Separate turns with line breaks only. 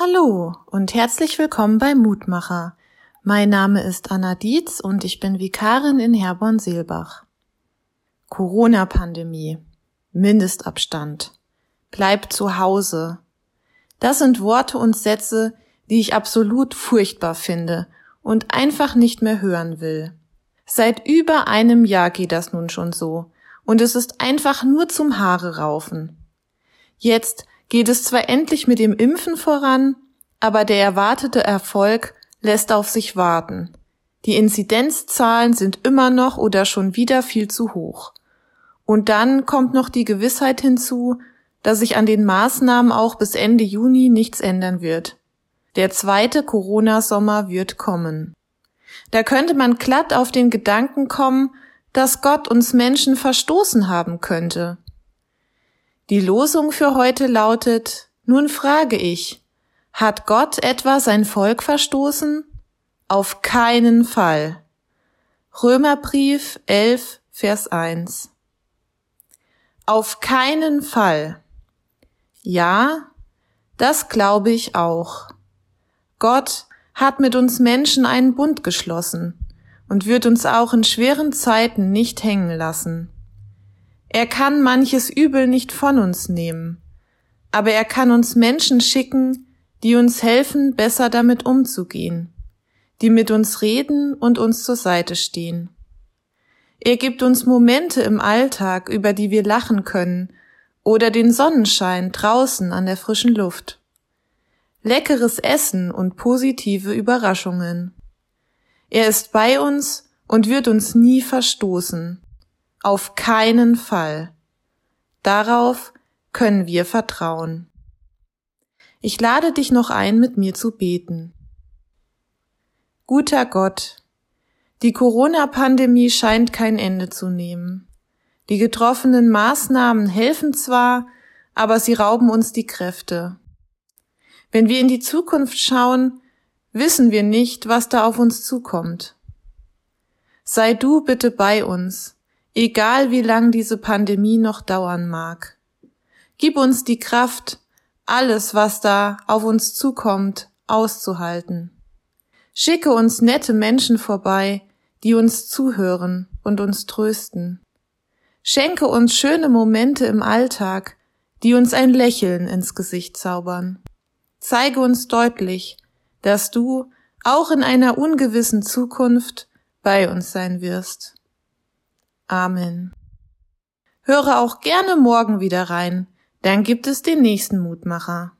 Hallo und herzlich willkommen bei Mutmacher. Mein Name ist Anna Dietz und ich bin Vikarin in Herborn-Seelbach. Corona-Pandemie. Mindestabstand. Bleib zu Hause. Das sind Worte und Sätze, die ich absolut furchtbar finde und einfach nicht mehr hören will. Seit über einem Jahr geht das nun schon so und es ist einfach nur zum Haare raufen. Jetzt geht es zwar endlich mit dem Impfen voran, aber der erwartete Erfolg lässt auf sich warten. Die Inzidenzzahlen sind immer noch oder schon wieder viel zu hoch. Und dann kommt noch die Gewissheit hinzu, dass sich an den Maßnahmen auch bis Ende Juni nichts ändern wird. Der zweite Corona-Sommer wird kommen. Da könnte man glatt auf den Gedanken kommen, dass Gott uns Menschen verstoßen haben könnte. Die Losung für heute lautet, nun frage ich, hat Gott etwa sein Volk verstoßen? Auf keinen Fall. Römerbrief 11, Vers 1. Auf keinen Fall. Ja, das glaube ich auch. Gott hat mit uns Menschen einen Bund geschlossen und wird uns auch in schweren Zeiten nicht hängen lassen. Er kann manches Übel nicht von uns nehmen, aber er kann uns Menschen schicken, die uns helfen, besser damit umzugehen, die mit uns reden und uns zur Seite stehen. Er gibt uns Momente im Alltag, über die wir lachen können, oder den Sonnenschein draußen an der frischen Luft. Leckeres Essen und positive Überraschungen. Er ist bei uns und wird uns nie verstoßen. Auf keinen Fall. Darauf können wir vertrauen. Ich lade dich noch ein, mit mir zu beten. Guter Gott, die Corona-Pandemie scheint kein Ende zu nehmen. Die getroffenen Maßnahmen helfen zwar, aber sie rauben uns die Kräfte. Wenn wir in die Zukunft schauen, wissen wir nicht, was da auf uns zukommt. Sei du bitte bei uns, egal wie lang diese Pandemie noch dauern mag. Gib uns die Kraft, alles, was da auf uns zukommt, auszuhalten. Schicke uns nette Menschen vorbei, die uns zuhören und uns trösten. Schenke uns schöne Momente im Alltag, die uns ein Lächeln ins Gesicht zaubern. Zeige uns deutlich, dass du auch in einer ungewissen Zukunft bei uns sein wirst. Amen. Höre auch gerne morgen wieder rein, dann gibt es den nächsten Mutmacher.